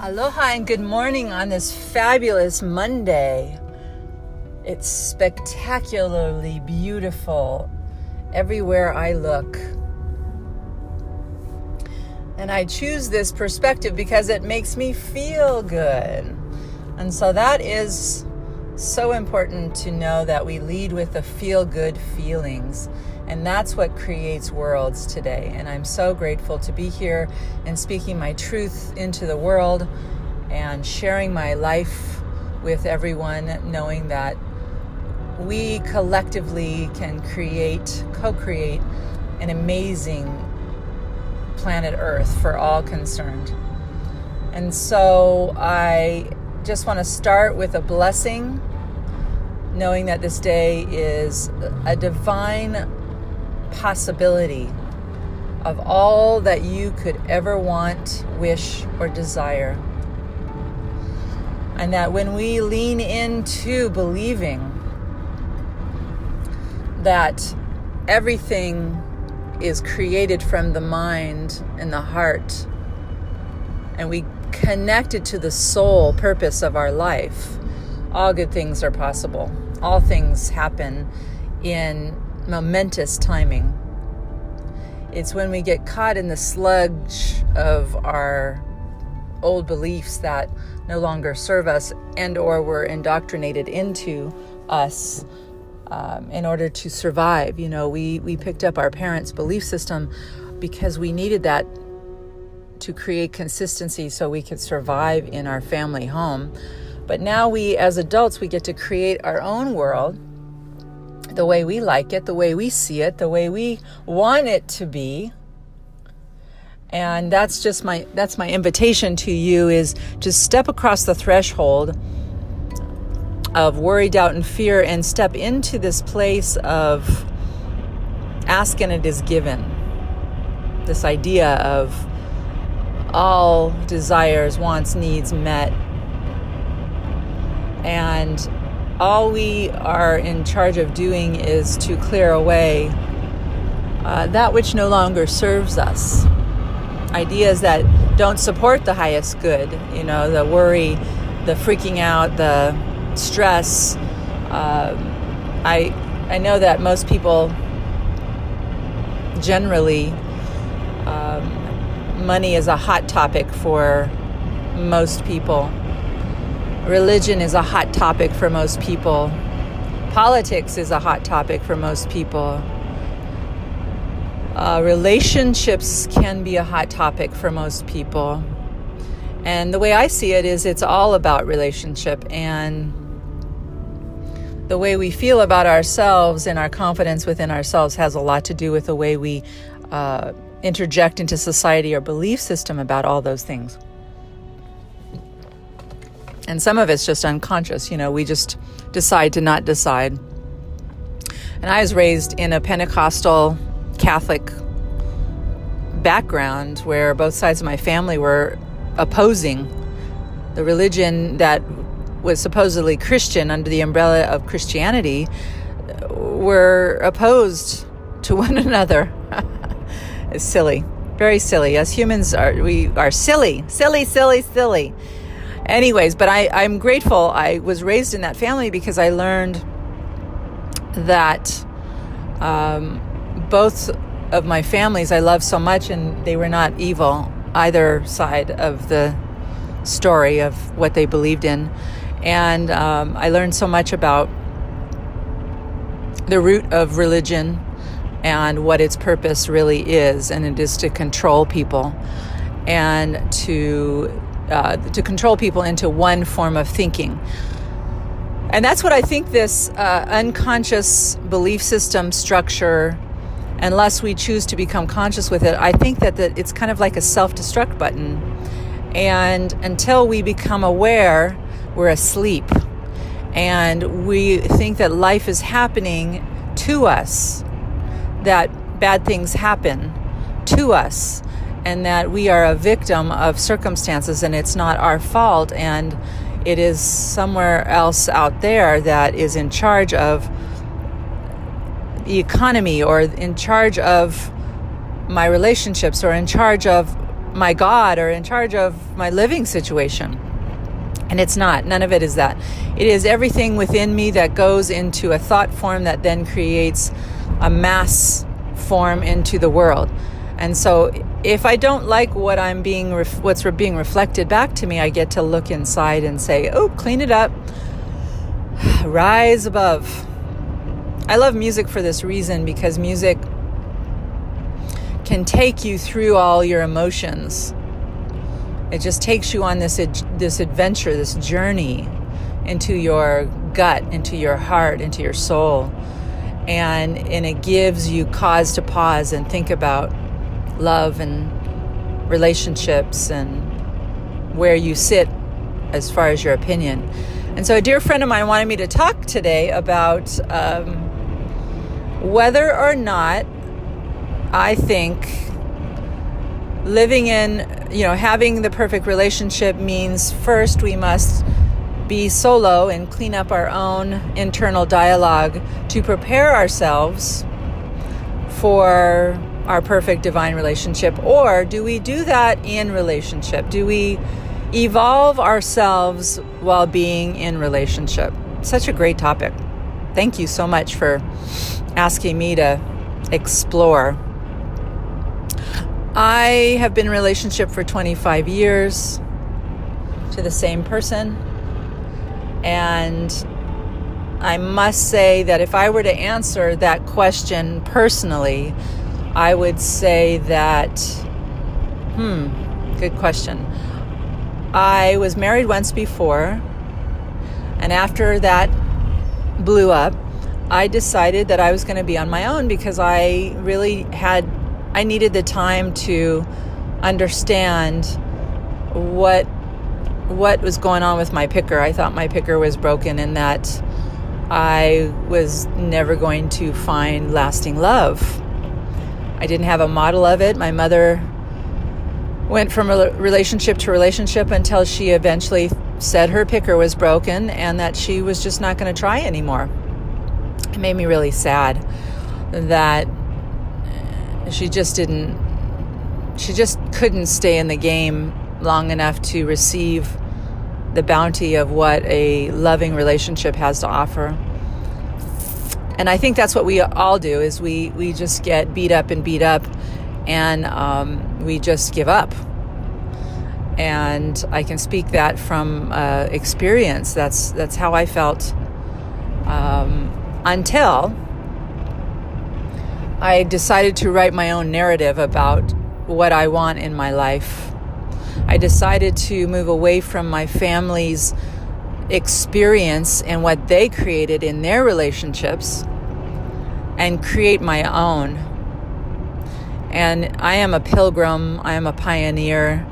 Aloha and good morning on this fabulous Monday. It's spectacularly beautiful everywhere I look. And I choose this perspective because it makes me feel good. And so that is so important to know that we lead with the feel good feelings. And that's what creates worlds today. And I'm so grateful to be here and speaking my truth into the world and sharing my life with everyone, knowing that we collectively can create, co create an amazing planet Earth for all concerned. And so I just want to start with a blessing, knowing that this day is a divine possibility of all that you could ever want, wish, or desire. And that when we lean into believing that everything is created from the mind and the heart, and we connect it to the soul purpose of our life, all good things are possible. All things happen in momentous timing. It's when we get caught in the sludge of our old beliefs that no longer serve us and or were indoctrinated into us um, in order to survive. You know, we, we picked up our parents' belief system because we needed that to create consistency so we could survive in our family home. But now we, as adults, we get to create our own world the way we like it, the way we see it, the way we want it to be. And that's just my that's my invitation to you is to step across the threshold of worry, doubt, and fear and step into this place of ask and it is given. This idea of all desires, wants, needs met. And all we are in charge of doing is to clear away uh, that which no longer serves us. Ideas that don't support the highest good, you know, the worry, the freaking out, the stress. Um, I I know that most people generally um, money is a hot topic for most people Religion is a hot topic for most people. Politics is a hot topic for most people. Uh, relationships can be a hot topic for most people. And the way I see it is it's all about relationship and the way we feel about ourselves and our confidence within ourselves has a lot to do with the way we uh, interject into society or belief system about all those things and some of it's just unconscious. You know, we just decide to not decide. And I was raised in a Pentecostal Catholic background where both sides of my family were opposing the religion that was supposedly Christian under the umbrella of Christianity were opposed to one another. it's silly. Very silly. As humans are we are silly, silly, silly, silly anyways, but I, I'm grateful I was raised in that family because I learned that um, both of my families I love so much, and they were not evil, either side of the story of what they believed in. And um, I learned so much about the root of religion and what its purpose really is, and it is to control people and to uh, to control people into one form of thinking. And that's what I think this uh, unconscious belief system structure, unless we choose to become conscious with it, I think that, that it's kind of like a self destruct button. And until we become aware, we're asleep. And we think that life is happening to us, that bad things happen to us and that we are a victim of circumstances and it's not our fault and it is somewhere else out there that is in charge of the economy or in charge of my relationships or in charge of my God or in charge of my living situation. And it's not. None of it is that. It is everything within me that goes into a thought form that then creates a mass form into the world. And so if I don't like what I'm being ref- what's being reflected back to me, I get to look inside and say, "Oh, clean it up. Rise above." I love music for this reason because music can take you through all your emotions. It just takes you on this this adventure, this journey into your gut, into your heart, into your soul. And and it gives you cause to pause and think about love and relationships and where you sit as far as your opinion. And so, a dear friend of mine wanted me to talk today about um, whether or not I think living in, you know, having the perfect relationship means first we must be solo and clean up our own internal dialogue to prepare ourselves for our perfect divine relationship? Or do we do that in relationship? Do we evolve ourselves while being in relationship? Such a great topic. Thank you so much for asking me to explore I have been in relationship for 25 years to the same person. And I must say that if I were to answer that question personally, I would say that, hmm, good question. I was married once before, and after that blew up, I decided that I was going to be on my own because I really had I needed the time to understand what what was going on with my picker. I thought my picker was broken and that I was never going to find lasting love. I didn't have a model of it. My mother went from relationship to relationship until she eventually said her picker was broken and that she was just not going to try anymore. It made me really sad that she just didn't she just couldn't stay in the game long enough to receive the bounty of what a loving relationship has to offer and i think that's what we all do is we we just get beat up and beat up and um, we just give up and i can speak that from uh, experience that's that's how i felt um, until I decided to write my own narrative about what I want in my life. I decided to move away from my family's experience and what they created in their relationships and create my own. And I am a pilgrim, I am a pioneer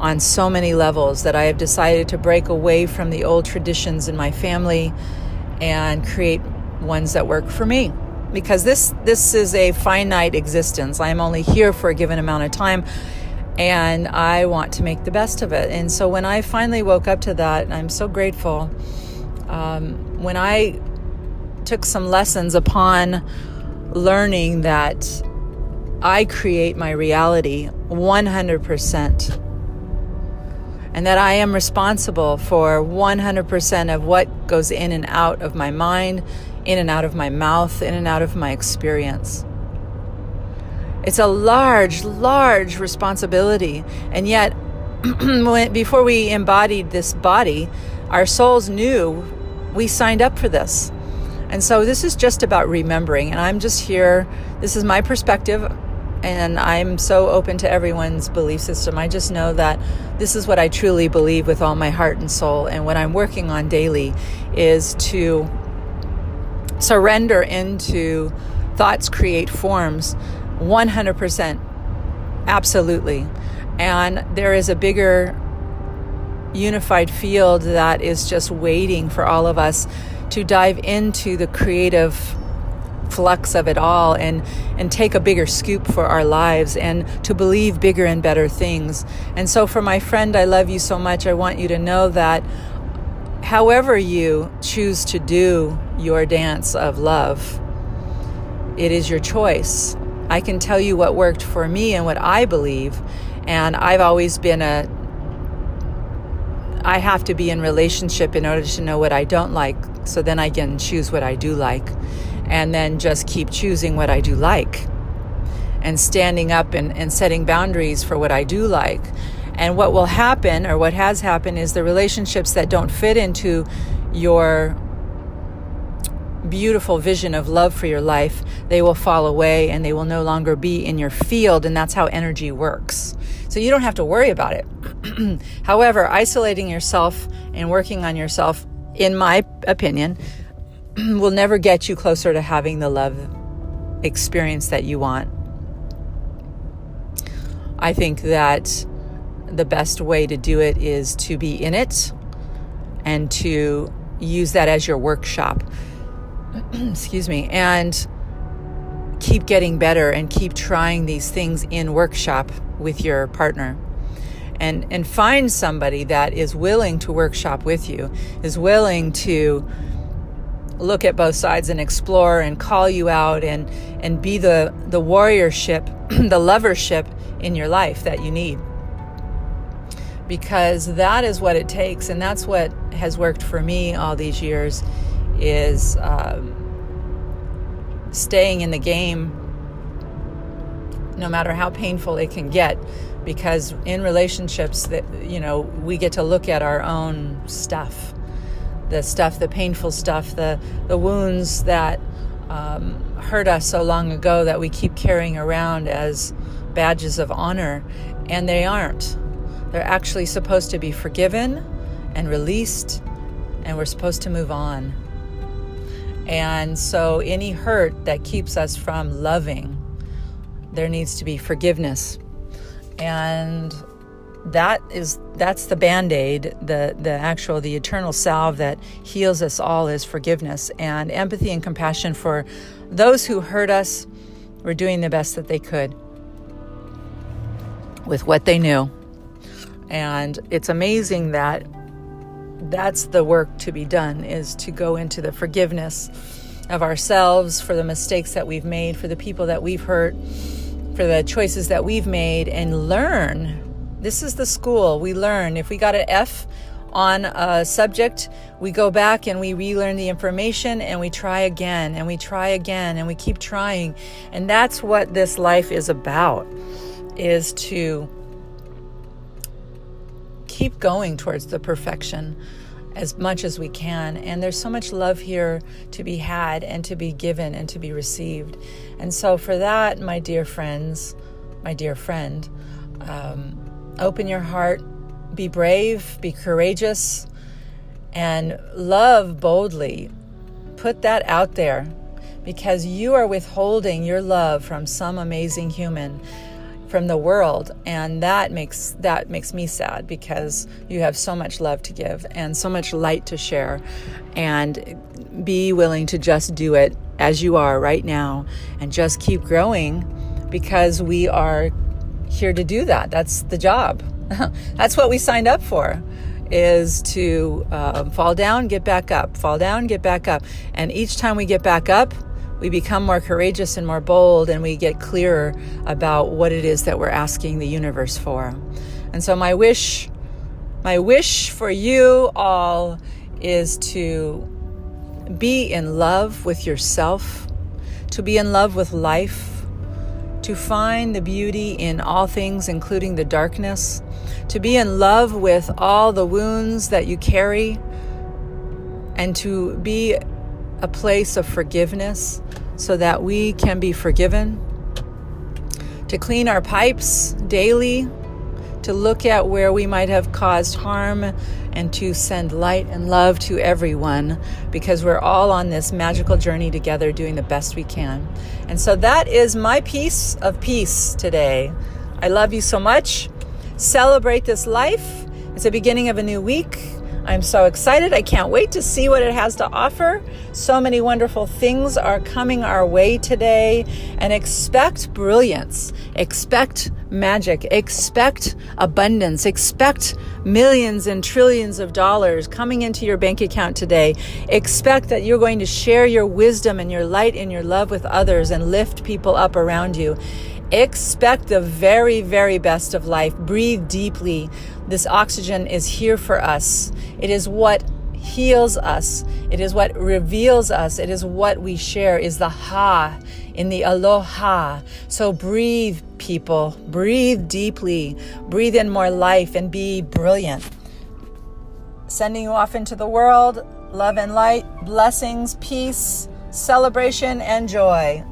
on so many levels that I have decided to break away from the old traditions in my family and create ones that work for me because this this is a finite existence. I'm only here for a given amount of time and I want to make the best of it. And so when I finally woke up to that, I'm so grateful. Um, when I took some lessons upon learning that I create my reality 100%, and that I am responsible for 100% of what goes in and out of my mind in and out of my mouth, in and out of my experience. It's a large, large responsibility. And yet, before we embodied this body, our souls knew we signed up for this. And so this is just about remembering. And I'm just here. This is my perspective. And I'm so open to everyone's belief system. I just know that this is what I truly believe with all my heart and soul. And what I'm working on daily is to surrender into thoughts create forms 100% absolutely and there is a bigger unified field that is just waiting for all of us to dive into the creative flux of it all and and take a bigger scoop for our lives and to believe bigger and better things. And so for my friend I love you so much I want you to know that however you choose to do your dance of love, it is your choice. I can tell you what worked for me and what I believe, And I've always been a I have to be in relationship in order to know what I don't like so then I can choose what I do like and then just keep choosing what I do like and standing up and, and setting boundaries for what I do like. And what will happen, or what has happened, is the relationships that don't fit into your beautiful vision of love for your life, they will fall away and they will no longer be in your field. And that's how energy works. So you don't have to worry about it. However, isolating yourself and working on yourself, in my opinion, will never get you closer to having the love experience that you want. I think that the best way to do it is to be in it and to use that as your workshop. Excuse me. And keep getting better and keep trying these things in workshop with your partner. And, and find somebody that is willing to workshop with you, is willing to look at both sides and explore and call you out and, and be the, the warriorship, the lovership in your life that you need. Because that is what it takes, and that's what has worked for me all these years is um, staying in the game no matter how painful it can get because in relationships that you know we get to look at our own stuff the stuff the painful stuff the the wounds that um, hurt us so long ago that we keep carrying around as badges of honor, and they aren't. They're actually supposed to be forgiven and released, and we're supposed to move on. And so, any hurt that keeps us from loving, there needs to be forgiveness. And that is that's the band-aid the the actual the eternal salve that heals us all is forgiveness and empathy and compassion for those who hurt us were doing the best that they could with what they knew. And it's amazing that that's the work to be done is to go into the forgiveness of ourselves for the mistakes that we've made, for the people that we've hurt, for the choices that we've made and learn. This is the school. We learn. If we got an F on a subject, we go back and we relearn the information and we try again and we try again and we keep trying. And that's what this life is about is to keep going towards the perfection as much as we can. And there's so much love here to be had and to be given and to be received. And so, for that, my dear friends, my dear friend, um, open your heart, be brave, be courageous, and love boldly. Put that out there because you are withholding your love from some amazing human from the world and that makes that makes me sad because you have so much love to give and so much light to share and be willing to just do it as you are right now and just keep growing because we are here to do that. That's the job. That's what we signed up for is to uh, fall down get back up fall down get back up. And each time we get back up we become more courageous and more bold, and we get clearer about what it is that we're asking the universe for. And so, my wish, my wish for you all is to be in love with yourself, to be in love with life, to find the beauty in all things, including the darkness, to be in love with all the wounds that you carry, and to be a place of forgiveness so that we can be forgiven, to clean our pipes daily, to look at where we might have caused harm, and to send light and love to everyone because we're all on this magical journey together doing the best we can. And so that is my piece of peace today. I love you so much. Celebrate this life. It's the beginning of a new week. I'm so excited. I can't wait to see what it has to offer. So many wonderful things are coming our way today. And expect brilliance, expect magic, expect abundance, expect millions and trillions of dollars coming into your bank account today. Expect that you're going to share your wisdom and your light and your love with others and lift people up around you Expect the very, very best of life. Breathe deeply. This oxygen is here for us. It is what heals us. It is what reveals us. It is what we share, is the ha in the aloha. So breathe, people. Breathe deeply. Breathe in more life and be brilliant. Sending you off into the world. Love and light, blessings, peace, celebration, and joy.